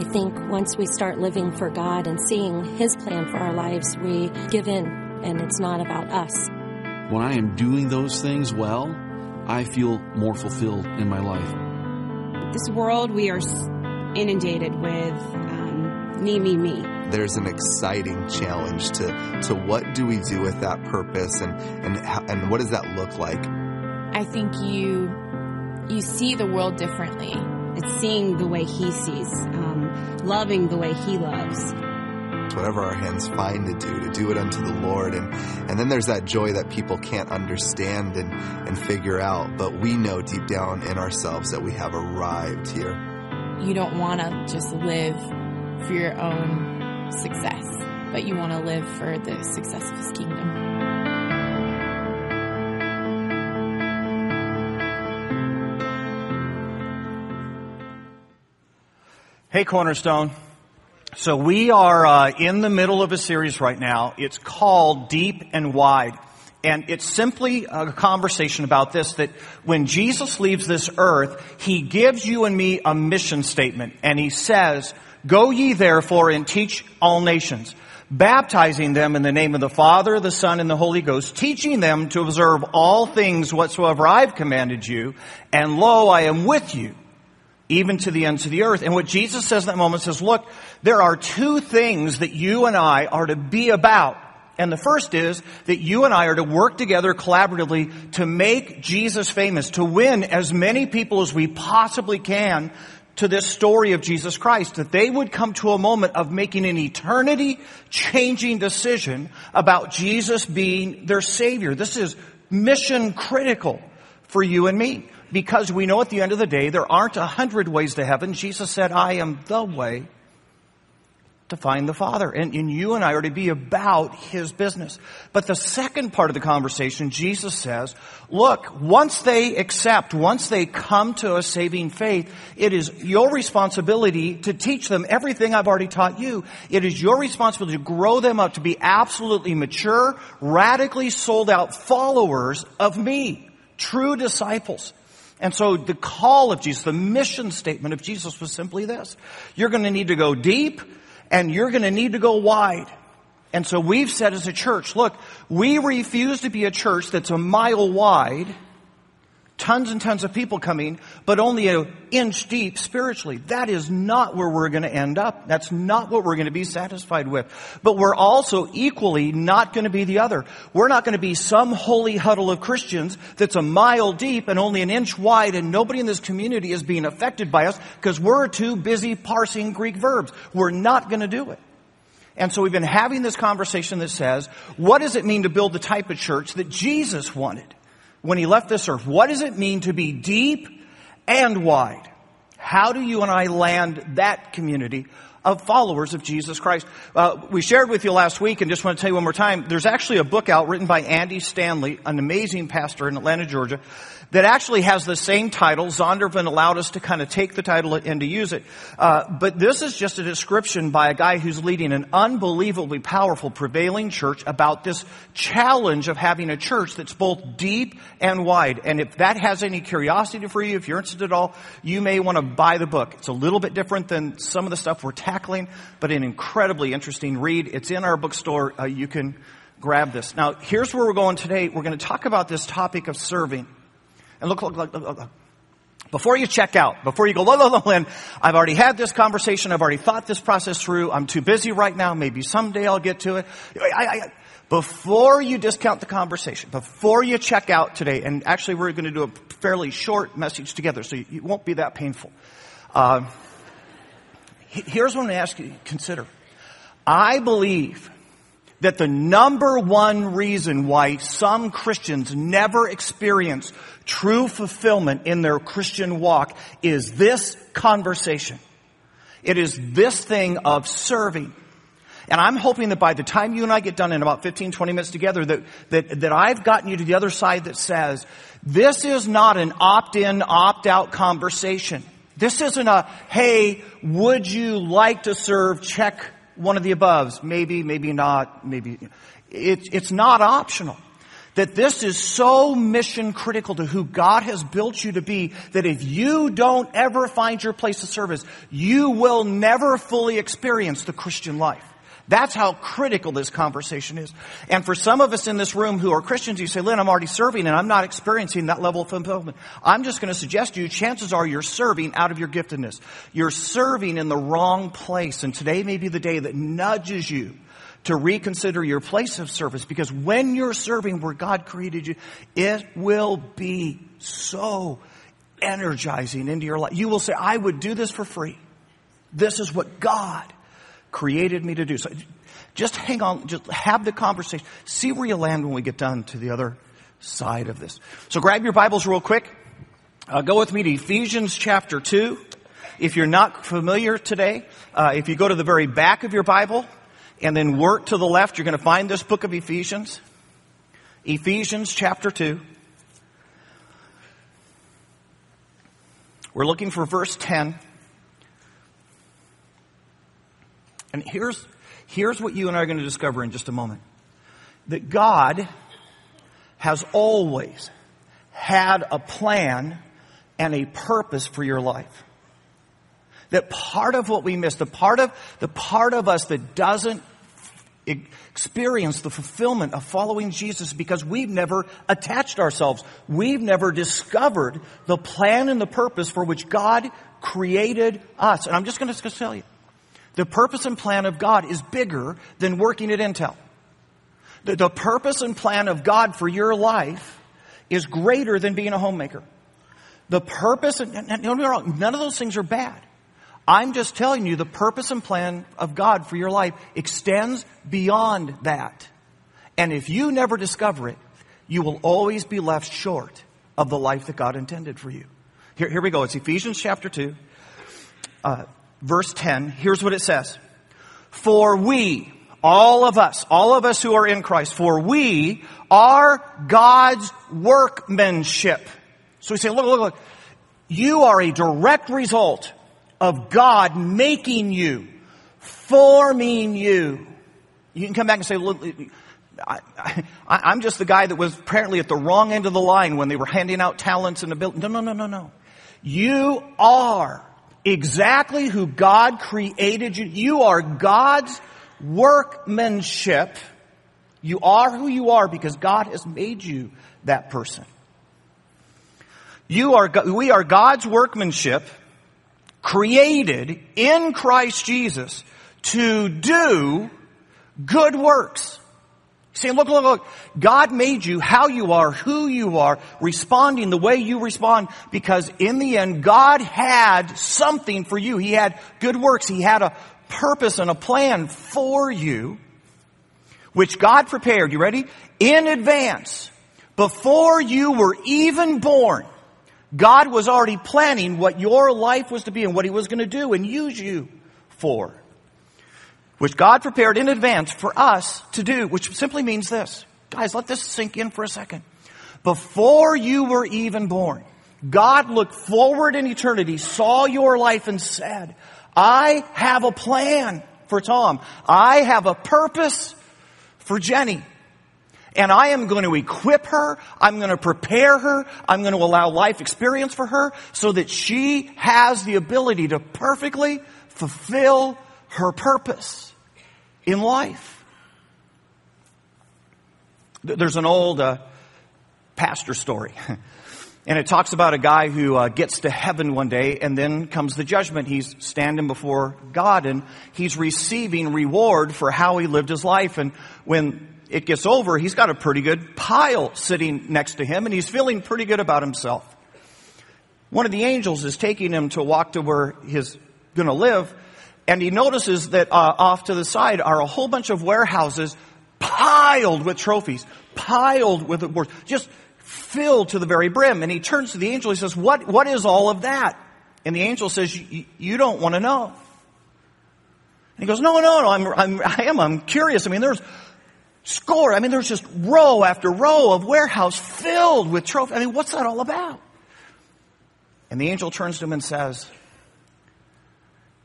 I think once we start living for God and seeing His plan for our lives, we give in and it's not about us. When I am doing those things well, I feel more fulfilled in my life. This world, we are inundated with um, me, me, me. There's an exciting challenge to, to what do we do with that purpose and, and, and what does that look like? I think you, you see the world differently. It's seeing the way he sees, um, loving the way he loves whatever our hands find to do, to do it unto the Lord. And, and then there's that joy that people can't understand and, and figure out, but we know deep down in ourselves that we have arrived here. You don't want to just live for your own success, but you want to live for the success of His kingdom. Hey, Cornerstone. So we are uh, in the middle of a series right now. It's called Deep and Wide. And it's simply a conversation about this, that when Jesus leaves this earth, He gives you and me a mission statement. And He says, Go ye therefore and teach all nations, baptizing them in the name of the Father, the Son, and the Holy Ghost, teaching them to observe all things whatsoever I've commanded you, and lo, I am with you even to the ends of the earth. And what Jesus says in that moment says, look, there are two things that you and I are to be about. And the first is that you and I are to work together collaboratively to make Jesus famous, to win as many people as we possibly can to this story of Jesus Christ, that they would come to a moment of making an eternity changing decision about Jesus being their Savior. This is mission critical for you and me because we know at the end of the day there aren't a hundred ways to heaven. Jesus said, I am the way to find the Father. And, and, you and I are to be about His business. But the second part of the conversation, Jesus says, look, once they accept, once they come to a saving faith, it is your responsibility to teach them everything I've already taught you. It is your responsibility to grow them up to be absolutely mature, radically sold out followers of me, true disciples. And so the call of Jesus, the mission statement of Jesus was simply this. You're going to need to go deep and you're going to need to go wide. And so we've said as a church, look, we refuse to be a church that's a mile wide tons and tons of people coming, but only an inch deep spiritually. That is not where we're going to end up. That's not what we're going to be satisfied with. But we're also equally not going to be the other. We're not going to be some holy huddle of Christians that's a mile deep and only an inch wide and nobody in this community is being affected by us because we're too busy parsing Greek verbs. We're not going to do it. And so we've been having this conversation that says, what does it mean to build the type of church that Jesus wanted? When he left this earth. What does it mean to be deep and wide? How do you and I land that community of followers of Jesus Christ? Uh, we shared with you last week, and just want to tell you one more time, there's actually a book out written by Andy Stanley, an amazing pastor in Atlanta, Georgia, that actually has the same title. Zondervan allowed us to kind of take the title and to use it. Uh, but this is just a description by a guy who's leading an unbelievably powerful prevailing church about this challenge of having a church that's both deep and wide. And if that has any curiosity for you, if you're interested at all, you may want to buy the book. It's a little bit different than some of the stuff we're tackling, but an incredibly interesting read. It's in our bookstore. Uh, you can grab this. Now, here's where we're going today. We're going to talk about this topic of serving. And look, look, look, look, look. Before you check out, before you go, look, look, look, Lynn, I've already had this conversation. I've already thought this process through. I'm too busy right now. Maybe someday I'll get to it. I, I, before you discount the conversation, before you check out today, and actually we're going to do a fairly short message together, so it won't be that painful. Uh, here's what I'm going to ask you to consider. I believe that the number one reason why some Christians never experience true fulfillment in their Christian walk is this conversation. It is this thing of serving. And I'm hoping that by the time you and I get done in about 15, 20 minutes together, that, that, that I've gotten you to the other side that says, this is not an opt-in, opt-out conversation. This isn't a, hey, would you like to serve? Check one of the aboves. Maybe, maybe not, maybe. It, it's not optional. that this is so mission critical to who God has built you to be that if you don't ever find your place of service, you will never fully experience the Christian life. That's how critical this conversation is. And for some of us in this room who are Christians, you say, Lynn, I'm already serving and I'm not experiencing that level of fulfillment. I'm just going to suggest to you, chances are you're serving out of your giftedness. You're serving in the wrong place. And today may be the day that nudges you to reconsider your place of service because when you're serving where God created you, it will be so energizing into your life. You will say, I would do this for free. This is what God created me to do. So just hang on, just have the conversation. See where you land when we get done to the other side of this. So grab your Bibles real quick. Uh, go with me to Ephesians chapter 2. If you're not familiar today, uh, if you go to the very back of your Bible and then work to the left, you're going to find this book of Ephesians. Ephesians chapter 2. We're looking for verse 10. And here's, here's what you and I are going to discover in just a moment. That God has always had a plan and a purpose for your life. That part of what we miss, the part of, the part of us that doesn't experience the fulfillment of following Jesus because we've never attached ourselves. We've never discovered the plan and the purpose for which God created us. And I'm just going to tell you, the purpose and plan of God is bigger than working at Intel. The, the purpose and plan of God for your life is greater than being a homemaker. The purpose, and, and don't get wrong, none of those things are bad. I'm just telling you the purpose and plan of God for your life extends beyond that. And if you never discover it, you will always be left short of the life that God intended for you. Here, here we go. It's Ephesians chapter 2. Uh, verse 10, here's what it says. For we, all of us, all of us who are in Christ, for we are God's workmanship. So we say, look, look, look, you are a direct result of God making you, forming you. You can come back and say, look, I, am just the guy that was apparently at the wrong end of the line when they were handing out talents and ability. No, no, no, no, no. You are exactly who God created you. You are God's workmanship. You are who you are because God has made you that person. You are, we are God's workmanship created in Christ Jesus to do good works. See, look, look, look. God made you how you are, who you are, responding the way you respond, because in the end, God had something for you. He had good works. He had a purpose and a plan for you, which God prepared. You ready? In advance, before you were even born, God was already planning what your life was to be and what He was going to do and use you for which God prepared in advance for us to do, which simply means this. Guys, let this sink in for a second. Before you were even born, God looked forward in eternity, saw your life and said, I have a plan for Tom. I have a purpose for Jenny. And I am going to equip her. I'm going to prepare her. I'm going to allow life experience for her so that she has the ability to perfectly fulfill her purpose in life. There's an old uh, pastor story. And it talks about a guy who uh, gets to heaven one day and then comes the judgment. He's standing before God and he's receiving reward for how he lived his life. And when it gets over, he's got a pretty good pile sitting next to him and he's feeling pretty good about himself. One of the angels is taking him to walk to where he's going to live and he notices that uh, off to the side are a whole bunch of warehouses piled with trophies, piled with awards, just filled to the very brim. And he turns to the angel. He says, "What? What is all of that?" And the angel says, "You don't want to know." And he goes, "No, no, no. I'm, I'm, I am. I'm curious. I mean, there's." Score. I mean, there's just row after row of warehouse filled with trophies. I mean, what's that all about? And the angel turns to him and says,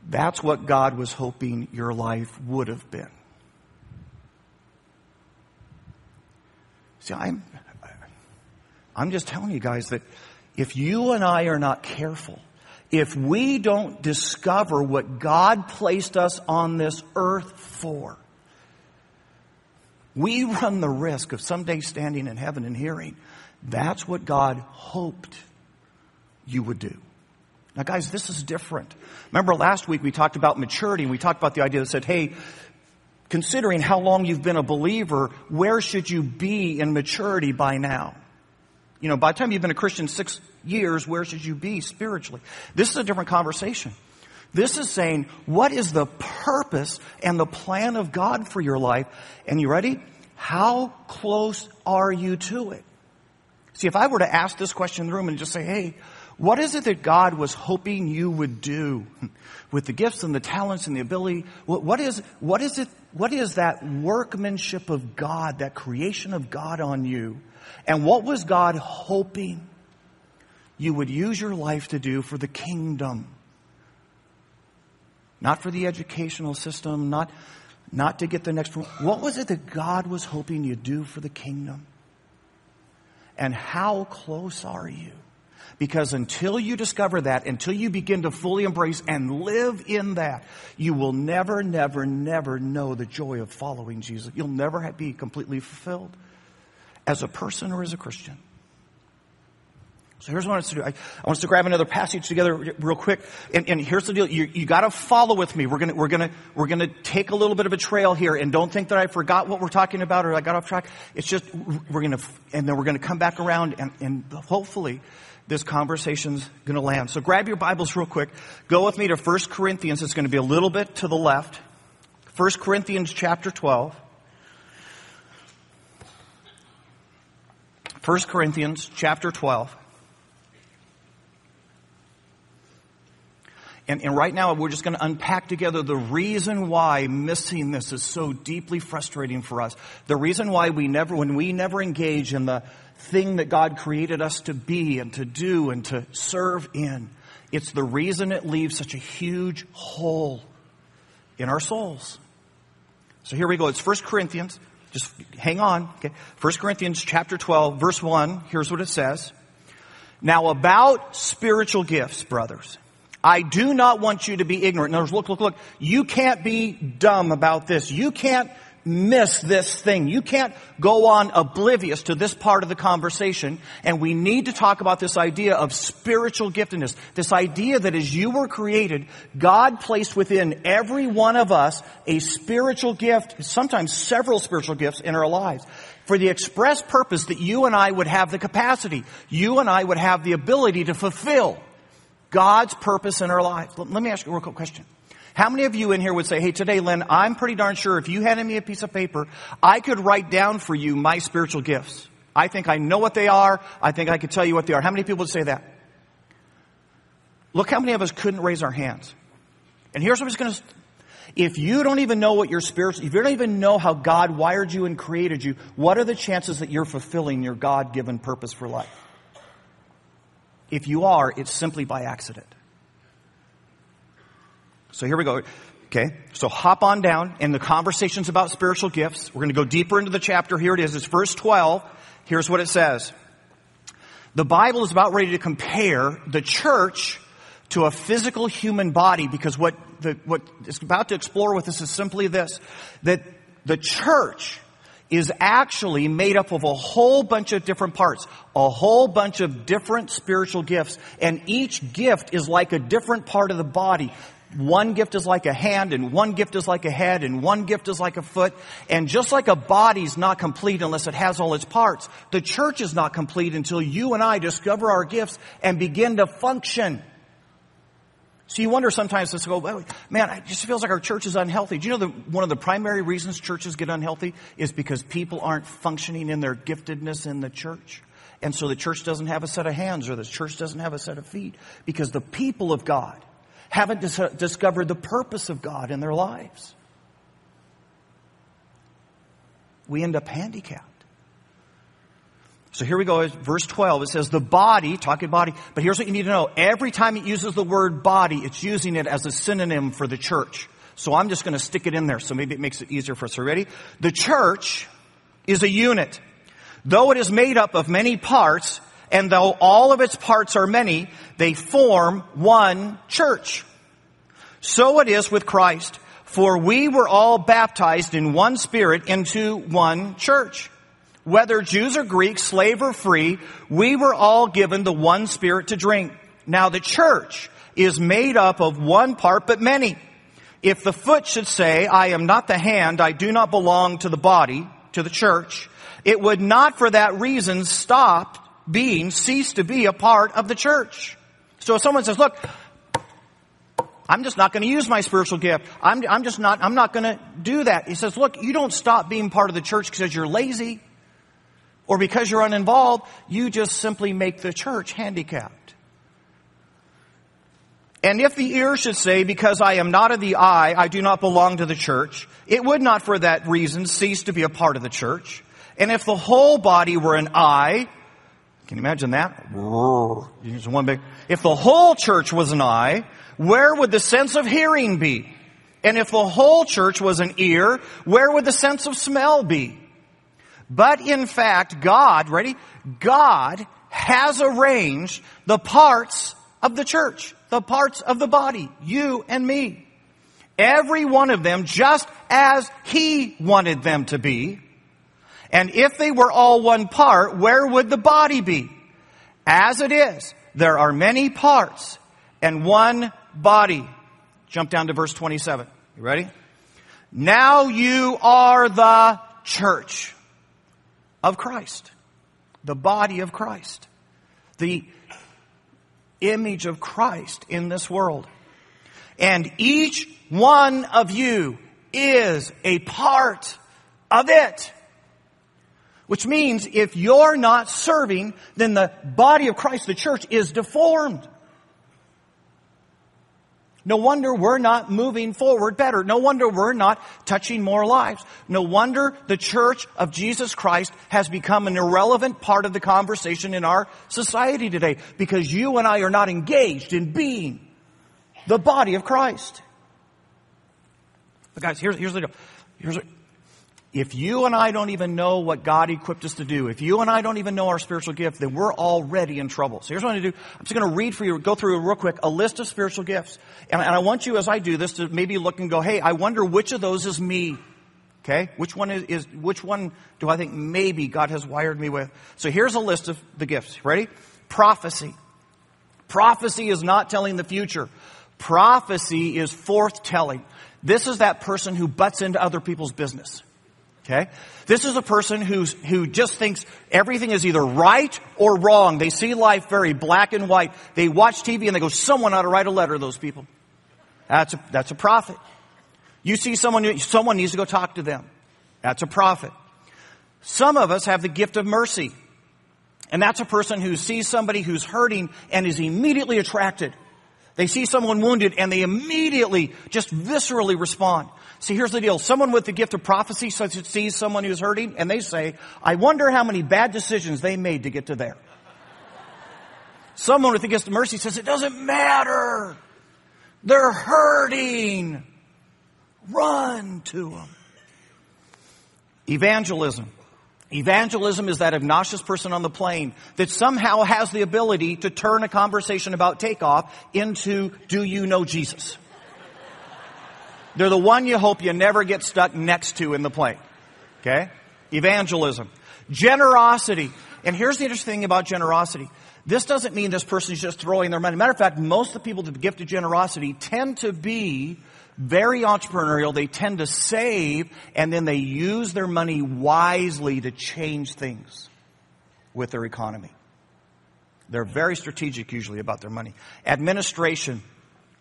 that's what God was hoping your life would have been. See, I'm I'm just telling you guys that if you and I are not careful, if we don't discover what God placed us on this earth for, we run the risk of someday standing in heaven and hearing, that's what God hoped you would do. Now, guys, this is different. Remember last week we talked about maturity and we talked about the idea that said, hey, considering how long you've been a believer, where should you be in maturity by now? You know, by the time you've been a Christian six years, where should you be spiritually? This is a different conversation. This is saying, what is the purpose and the plan of God for your life? And you ready? How close are you to it? See, if I were to ask this question in the room and just say, hey, what is it that God was hoping you would do with the gifts and the talents and the ability? What is, what is it, what is that workmanship of God, that creation of God on you? And what was God hoping you would use your life to do for the kingdom? Not for the educational system, not, not to get the next. What was it that God was hoping you'd do for the kingdom? And how close are you? Because until you discover that, until you begin to fully embrace and live in that, you will never, never, never know the joy of following Jesus. You'll never be completely fulfilled as a person or as a Christian. So here's what I want us to do. I, I want us to grab another passage together real quick. And, and here's the deal. You, you gotta follow with me. We're gonna, we're gonna, we're gonna take a little bit of a trail here and don't think that I forgot what we're talking about or I got off track. It's just, we're gonna, and then we're gonna come back around and, and hopefully this conversation's gonna land. So grab your Bibles real quick. Go with me to 1 Corinthians. It's gonna be a little bit to the left. 1 Corinthians chapter 12. 1 Corinthians chapter 12. And, and right now, we're just going to unpack together the reason why missing this is so deeply frustrating for us. The reason why we never, when we never engage in the thing that God created us to be and to do and to serve in, it's the reason it leaves such a huge hole in our souls. So here we go. It's 1 Corinthians. Just hang on. Okay. 1 Corinthians chapter 12, verse 1. Here's what it says. Now about spiritual gifts, brothers. I do not want you to be ignorant. In other words, look, look, look. You can't be dumb about this. You can't miss this thing. You can't go on oblivious to this part of the conversation. And we need to talk about this idea of spiritual giftedness. This idea that as you were created, God placed within every one of us a spiritual gift, sometimes several spiritual gifts in our lives. For the express purpose that you and I would have the capacity, you and I would have the ability to fulfill God's purpose in our lives. Let me ask you a real quick question. How many of you in here would say, hey, today, Lynn, I'm pretty darn sure if you handed me a piece of paper, I could write down for you my spiritual gifts. I think I know what they are. I think I could tell you what they are. How many people would say that? Look how many of us couldn't raise our hands. And here's what I'm going to, if you don't even know what your spiritual, if you don't even know how God wired you and created you, what are the chances that you're fulfilling your God-given purpose for life? If you are, it's simply by accident. So here we go. Okay. So hop on down in the conversations about spiritual gifts. We're going to go deeper into the chapter. Here it is. It's verse 12. Here's what it says. The Bible is about ready to compare the church to a physical human body because what the, what it's about to explore with us is simply this, that the church is actually made up of a whole bunch of different parts, a whole bunch of different spiritual gifts, and each gift is like a different part of the body. One gift is like a hand, and one gift is like a head, and one gift is like a foot. And just like a body's not complete unless it has all its parts, the church is not complete until you and I discover our gifts and begin to function. So you wonder sometimes, this go, man, it just feels like our church is unhealthy. Do you know that one of the primary reasons churches get unhealthy is because people aren't functioning in their giftedness in the church? And so the church doesn't have a set of hands or the church doesn't have a set of feet because the people of God haven't dis- discovered the purpose of God in their lives. We end up handicapped. So here we go, verse 12. It says the body, talking body, but here's what you need to know. Every time it uses the word body, it's using it as a synonym for the church. So I'm just going to stick it in there, so maybe it makes it easier for us. Are ready? The church is a unit. Though it is made up of many parts, and though all of its parts are many, they form one church. So it is with Christ. For we were all baptized in one spirit into one church. Whether Jews or Greeks, slave or free, we were all given the one spirit to drink. Now the church is made up of one part but many. If the foot should say, I am not the hand, I do not belong to the body, to the church, it would not for that reason stop being, cease to be a part of the church. So if someone says, look, I'm just not going to use my spiritual gift. I'm, I'm just not, I'm not going to do that. He says, look, you don't stop being part of the church because you're lazy or because you're uninvolved. You just simply make the church handicapped. And if the ear should say, because I am not of the eye, I do not belong to the church, it would not for that reason cease to be a part of the church. And if the whole body were an eye, can you imagine that? one big. If the whole church was an eye, where would the sense of hearing be? And if the whole church was an ear, where would the sense of smell be? But in fact, God, ready? God has arranged the parts of the church, the parts of the body, you and me. Every one of them just as He wanted them to be. And if they were all one part, where would the body be? As it is, there are many parts and one body. Jump down to verse 27. You ready? Now you are the church of Christ. The body of Christ. The image of Christ in this world. And each one of you is a part of it. Which means if you're not serving, then the body of Christ, the church, is deformed. No wonder we're not moving forward better. No wonder we're not touching more lives. No wonder the church of Jesus Christ has become an irrelevant part of the conversation in our society today because you and I are not engaged in being the body of Christ. But guys, here's, here's the deal. Here's, if you and I don't even know what God equipped us to do, if you and I don't even know our spiritual gift, then we're already in trouble. So here's what I'm going to do. I'm just going to read for you, go through real quick, a list of spiritual gifts. And, and I want you, as I do this, to maybe look and go, hey, I wonder which of those is me. Okay? Which one is, is, which one do I think maybe God has wired me with? So here's a list of the gifts. Ready? Prophecy. Prophecy is not telling the future. Prophecy is forthtelling. This is that person who butts into other people's business. Okay? This is a person who's, who just thinks everything is either right or wrong. They see life very black and white. They watch TV and they go, someone ought to write a letter to those people. That's a, that's a prophet. You see someone, someone needs to go talk to them. That's a prophet. Some of us have the gift of mercy. And that's a person who sees somebody who's hurting and is immediately attracted. They see someone wounded and they immediately just viscerally respond. See, here's the deal. Someone with the gift of prophecy sees someone who's hurting and they say, I wonder how many bad decisions they made to get to there. Someone with the gift of mercy says, it doesn't matter. They're hurting. Run to them. Evangelism. Evangelism is that obnoxious person on the plane that somehow has the ability to turn a conversation about takeoff into, do you know Jesus? They're the one you hope you never get stuck next to in the plane. Okay? Evangelism. Generosity. And here's the interesting thing about generosity. This doesn't mean this person is just throwing their money. Matter of fact, most of the people that gift of generosity tend to be very entrepreneurial. They tend to save and then they use their money wisely to change things with their economy. They're very strategic usually about their money. Administration.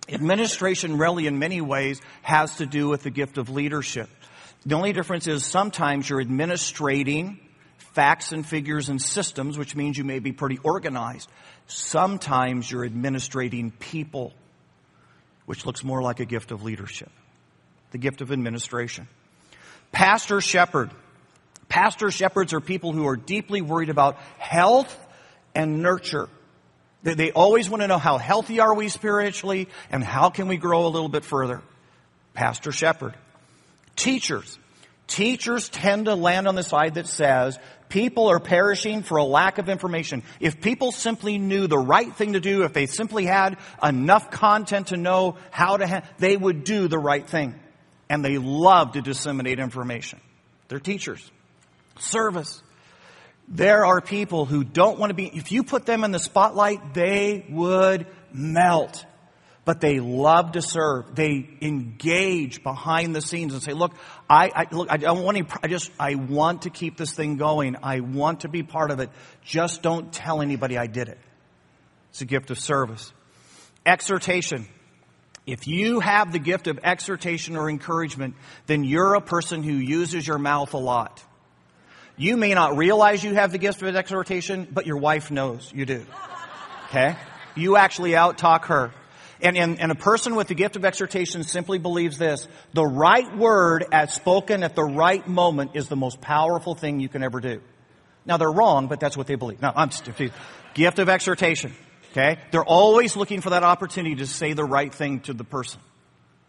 Administration really in many ways has to do with the gift of leadership. The only difference is sometimes you're administrating facts and figures and systems, which means you may be pretty organized. Sometimes you're administrating people, which looks more like a gift of leadership. The gift of administration. Pastor shepherd. Pastor shepherds are people who are deeply worried about health and nurture. They, they always want to know how healthy are we spiritually and how can we grow a little bit further. Pastor shepherd. Teachers. Teachers tend to land on the side that says people are perishing for a lack of information. If people simply knew the right thing to do, if they simply had enough content to know how to, ha- they would do the right thing. And they love to disseminate information. They're teachers. Service. There are people who don't want to be, if you put them in the spotlight, they would melt but they love to serve. They engage behind the scenes and say, "Look, I, I look, I don't want any. I just, I want to keep this thing going. I want to be part of it. Just don't tell anybody I did it." It's a gift of service. Exhortation. If you have the gift of exhortation or encouragement, then you're a person who uses your mouth a lot. You may not realize you have the gift of exhortation, but your wife knows you do. Okay? You actually out talk her. And, and, and, a person with the gift of exhortation simply believes this. The right word as spoken at the right moment is the most powerful thing you can ever do. Now they're wrong, but that's what they believe. Now I'm just, gift of exhortation. Okay? They're always looking for that opportunity to say the right thing to the person.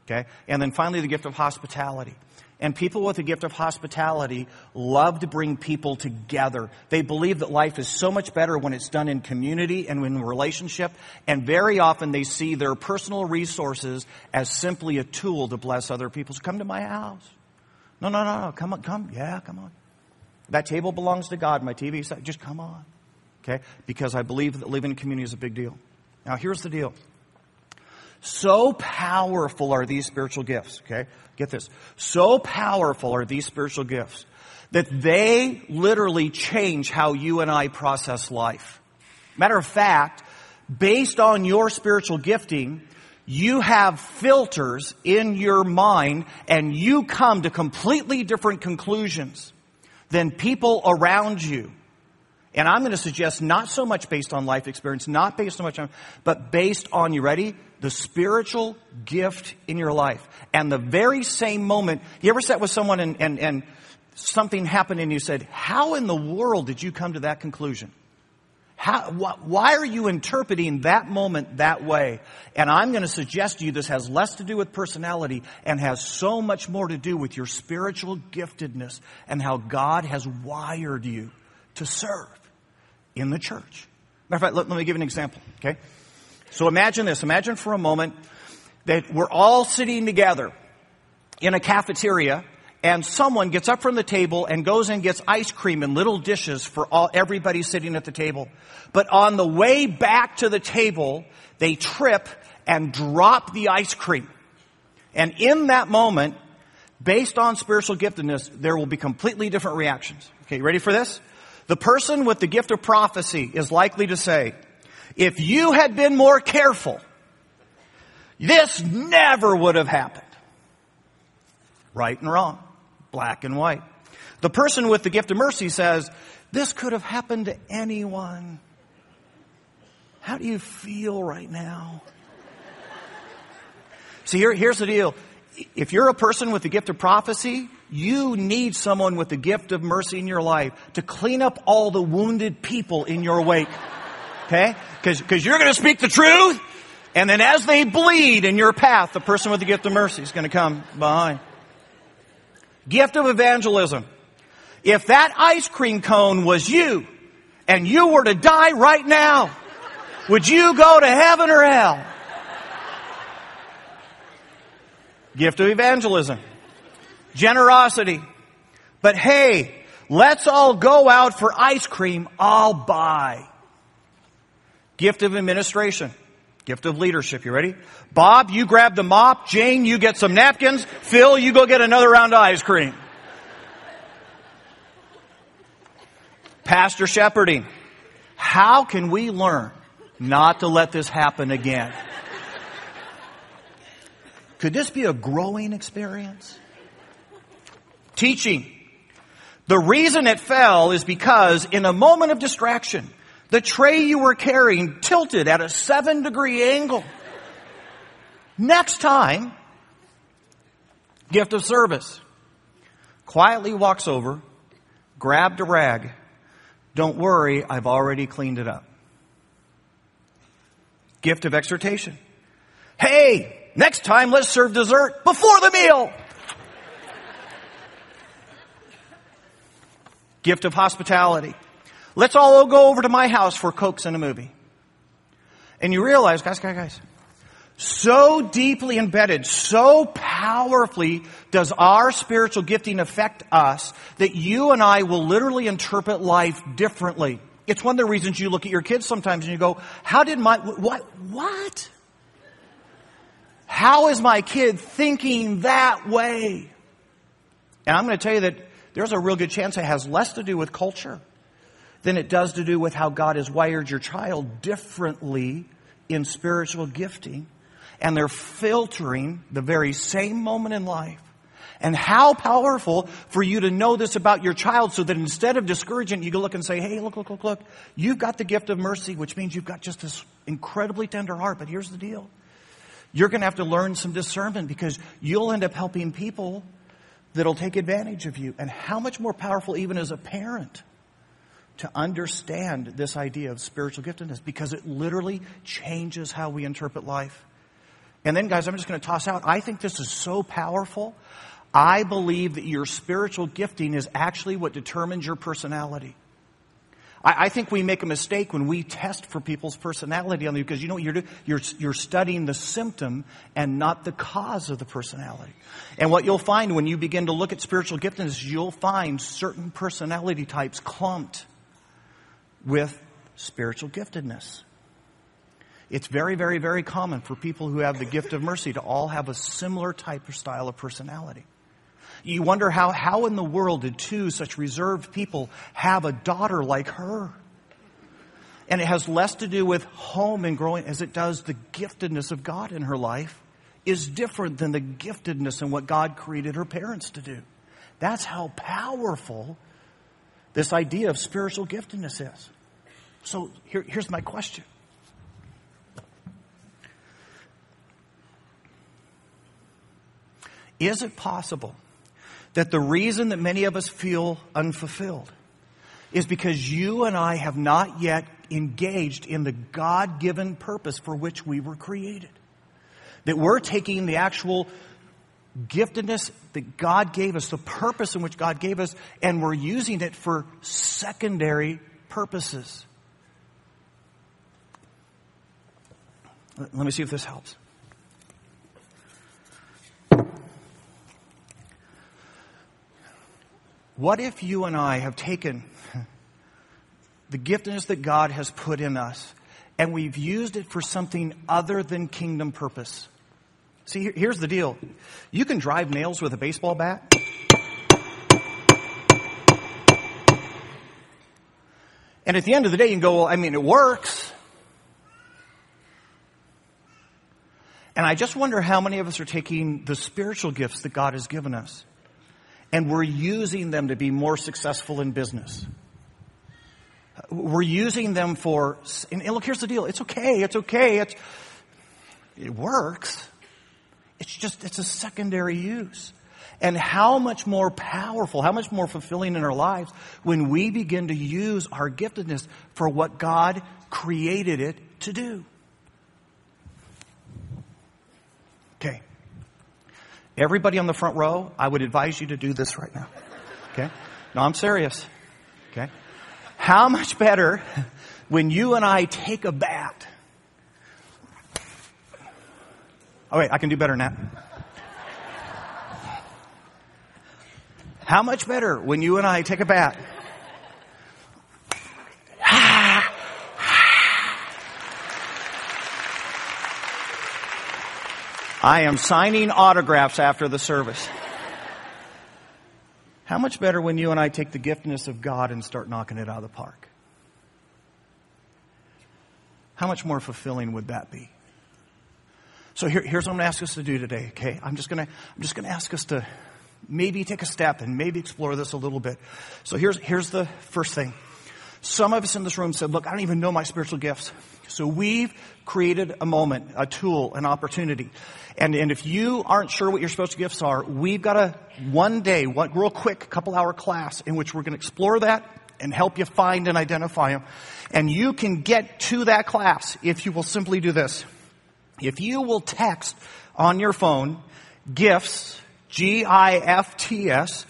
Okay? And then finally the gift of hospitality. And people with the gift of hospitality love to bring people together. They believe that life is so much better when it's done in community and in relationship. And very often they see their personal resources as simply a tool to bless other people. So come to my house. No, no, no, no. Come on, come. Yeah, come on. That table belongs to God. My TV set. Just come on. Okay? Because I believe that living in community is a big deal. Now here's the deal. So powerful are these spiritual gifts, okay? Get this. So powerful are these spiritual gifts that they literally change how you and I process life. Matter of fact, based on your spiritual gifting, you have filters in your mind and you come to completely different conclusions than people around you. And I'm going to suggest not so much based on life experience, not based so much on, but based on, you ready? The spiritual gift in your life. And the very same moment, you ever sat with someone and, and, and something happened and you said, how in the world did you come to that conclusion? How, wh- why are you interpreting that moment that way? And I'm going to suggest to you this has less to do with personality and has so much more to do with your spiritual giftedness and how God has wired you to serve in the church. Matter of fact, let, let me give you an example, okay? So imagine this. Imagine for a moment that we're all sitting together in a cafeteria and someone gets up from the table and goes and gets ice cream in little dishes for all, everybody sitting at the table. But on the way back to the table, they trip and drop the ice cream. And in that moment, based on spiritual giftedness, there will be completely different reactions. Okay, ready for this? The person with the gift of prophecy is likely to say, if you had been more careful, this never would have happened. Right and wrong, black and white. The person with the gift of mercy says, this could have happened to anyone. How do you feel right now? See, here, here's the deal. If you're a person with the gift of prophecy, you need someone with the gift of mercy in your life to clean up all the wounded people in your wake. Okay? Because you're going to speak the truth, and then as they bleed in your path, the person with the gift of mercy is going to come behind. Gift of evangelism. If that ice cream cone was you, and you were to die right now, would you go to heaven or hell? Gift of evangelism generosity. But hey, let's all go out for ice cream. I'll buy. Gift of administration. Gift of leadership. You ready? Bob, you grab the mop. Jane, you get some napkins. Phil, you go get another round of ice cream. Pastor shepherding. How can we learn not to let this happen again? Could this be a growing experience? Teaching. The reason it fell is because in a moment of distraction, the tray you were carrying tilted at a seven degree angle. Next time, gift of service. Quietly walks over, grabbed a rag. Don't worry, I've already cleaned it up. Gift of exhortation. Hey, next time let's serve dessert before the meal. gift of hospitality. Let's all go over to my house for Cokes and a movie. And you realize, guys, guys, guys, so deeply embedded, so powerfully does our spiritual gifting affect us that you and I will literally interpret life differently. It's one of the reasons you look at your kids sometimes and you go, how did my, what, what? How is my kid thinking that way? And I'm going to tell you that there's a real good chance it has less to do with culture than it does to do with how God has wired your child differently in spiritual gifting. And they're filtering the very same moment in life. And how powerful for you to know this about your child so that instead of discouraging, you can look and say, hey, look, look, look, look. You've got the gift of mercy, which means you've got just this incredibly tender heart. But here's the deal. You're going to have to learn some discernment because you'll end up helping people that'll take advantage of you. And how much more powerful, even as a parent, to understand this idea of spiritual giftedness because it literally changes how we interpret life. And then, guys, I'm just going to toss out I think this is so powerful. I believe that your spiritual gifting is actually what determines your personality. I, I think we make a mistake when we test for people's personality on them because you know what you're doing? You're, you're studying the symptom and not the cause of the personality. And what you'll find when you begin to look at spiritual giftedness, you'll find certain personality types clumped with spiritual giftedness. It's very, very, very common for people who have the gift of mercy to all have a similar type or style of personality. You wonder how, how in the world did two such reserved people have a daughter like her? And it has less to do with home and growing as it does the giftedness of God in her life is different than the giftedness in what God created her parents to do. That's how powerful this idea of spiritual giftedness is. So here, here's my question. Is it possible that the reason that many of us feel unfulfilled is because you and I have not yet engaged in the God given purpose for which we were created? That we're taking the actual giftedness that God gave us, the purpose in which God gave us, and we're using it for secondary purposes. Let me see if this helps. What if you and I have taken the giftedness that God has put in us and we've used it for something other than kingdom purpose? See, here's the deal. You can drive nails with a baseball bat. And at the end of the day, you can go, well, I mean, it works. And I just wonder how many of us are taking the spiritual gifts that God has given us and we're using them to be more successful in business. We're using them for, and look, here's the deal. It's okay. It's okay. It's, it works. It's just, it's a secondary use. And how much more powerful, how much more fulfilling in our lives when we begin to use our giftedness for what God created it to do. Okay. Everybody on the front row, I would advise you to do this right now. Okay? No, I'm serious. Okay? How much better when you and I take a bat? Oh, wait, I can do better than that. How much better when you and I take a bat I am signing autographs after the service. How much better when you and I take the giftedness of God and start knocking it out of the park? How much more fulfilling would that be? So here, here's what I'm going to ask us to do today, okay? I'm just going to, I'm just going to ask us to maybe take a step and maybe explore this a little bit. So here's, here's the first thing. Some of us in this room said, look, I don't even know my spiritual gifts. So we've created a moment, a tool, an opportunity. And, and if you aren't sure what your spiritual gifts are, we've got a one day, one real quick couple hour class in which we're going to explore that and help you find and identify them. And you can get to that class if you will simply do this. If you will text on your phone gifts, G-I-F-T-S,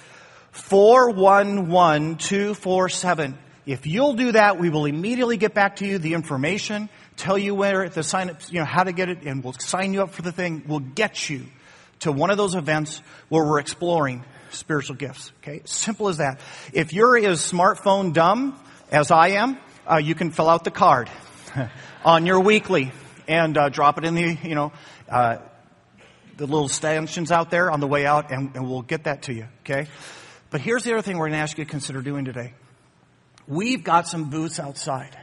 411247. If you'll do that, we will immediately get back to you the information, tell you where the sign up, you know, how to get it, and we'll sign you up for the thing. We'll get you to one of those events where we're exploring spiritual gifts. Okay? Simple as that. If you're as smartphone dumb as I am, uh, you can fill out the card on your weekly and uh, drop it in the, you know, uh, the little stanchions out there on the way out, and, and we'll get that to you. Okay? But here's the other thing we're going to ask you to consider doing today. We've got some booths outside.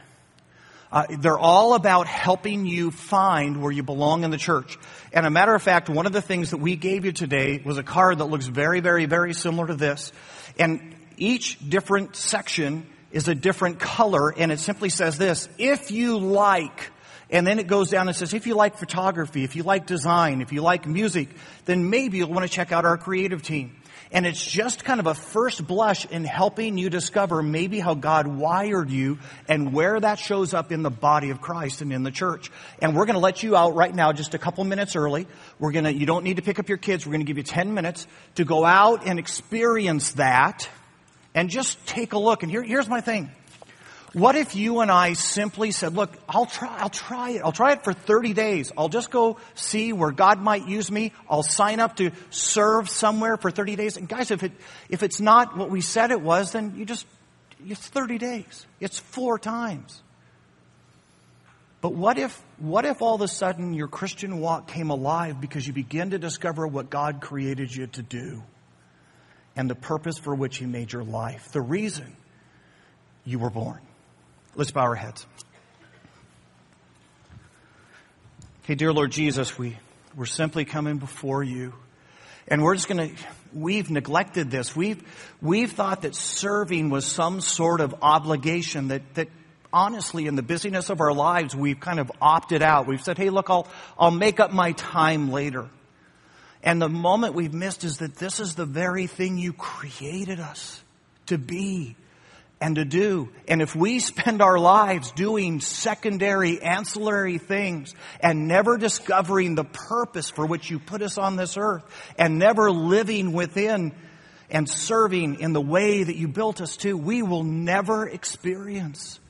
Uh, they're all about helping you find where you belong in the church. And a matter of fact, one of the things that we gave you today was a card that looks very, very, very similar to this. And each different section is a different color, and it simply says this, if you like, and then it goes down and says, if you like photography, if you like design, if you like music, then maybe you'll want to check out our creative team. And it's just kind of a first blush in helping you discover maybe how God wired you and where that shows up in the body of Christ and in the church. And we're going to let you out right now just a couple minutes early. We're going to, you don't need to pick up your kids. We're going to give you 10 minutes to go out and experience that and just take a look. And here, here's my thing. What if you and I simply said, look, I'll try, I'll try it. I'll try it for 30 days. I'll just go see where God might use me. I'll sign up to serve somewhere for 30 days. And guys, if it, if it's not what we said it was, then you just, it's 30 days. It's four times. But what if, what if all of a sudden your Christian walk came alive because you begin to discover what God created you to do and the purpose for which He made your life? The reason you were born. Let's bow our heads. Okay, dear Lord Jesus, we, we're simply coming before you. And we're just going to, we've neglected this. We've, we've thought that serving was some sort of obligation that, that honestly, in the busyness of our lives, we've kind of opted out. We've said, hey, look, I'll, I'll make up my time later. And the moment we've missed is that this is the very thing you created us to be and to do. And if we spend our lives doing secondary, ancillary things and never discovering the purpose for which you put us on this earth and never living within and serving in the way that you built us to, we will never experience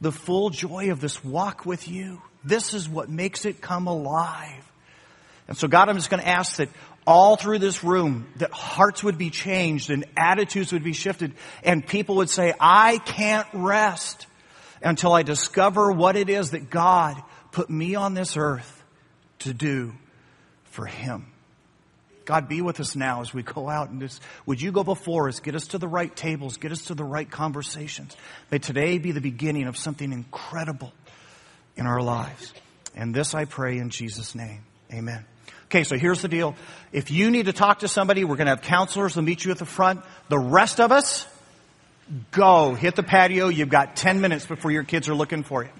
the full joy of this walk with you. This is what makes it come alive. And so God, I'm just going to ask that all through this room that hearts would be changed and attitudes would be shifted and people would say, I can't rest until I discover what it is that God put me on this earth to do for Him. God, be with us now as we go out and just, would you go before us, get us to the right tables, get us to the right conversations. May today be the beginning of something incredible in our lives. And this I pray in Jesus' name. Amen. Okay, so here's the deal. If you need to talk to somebody, we're going to have counselors. They'll meet you at the front. The rest of us, go. Hit the patio. You've got 10 minutes before your kids are looking for you.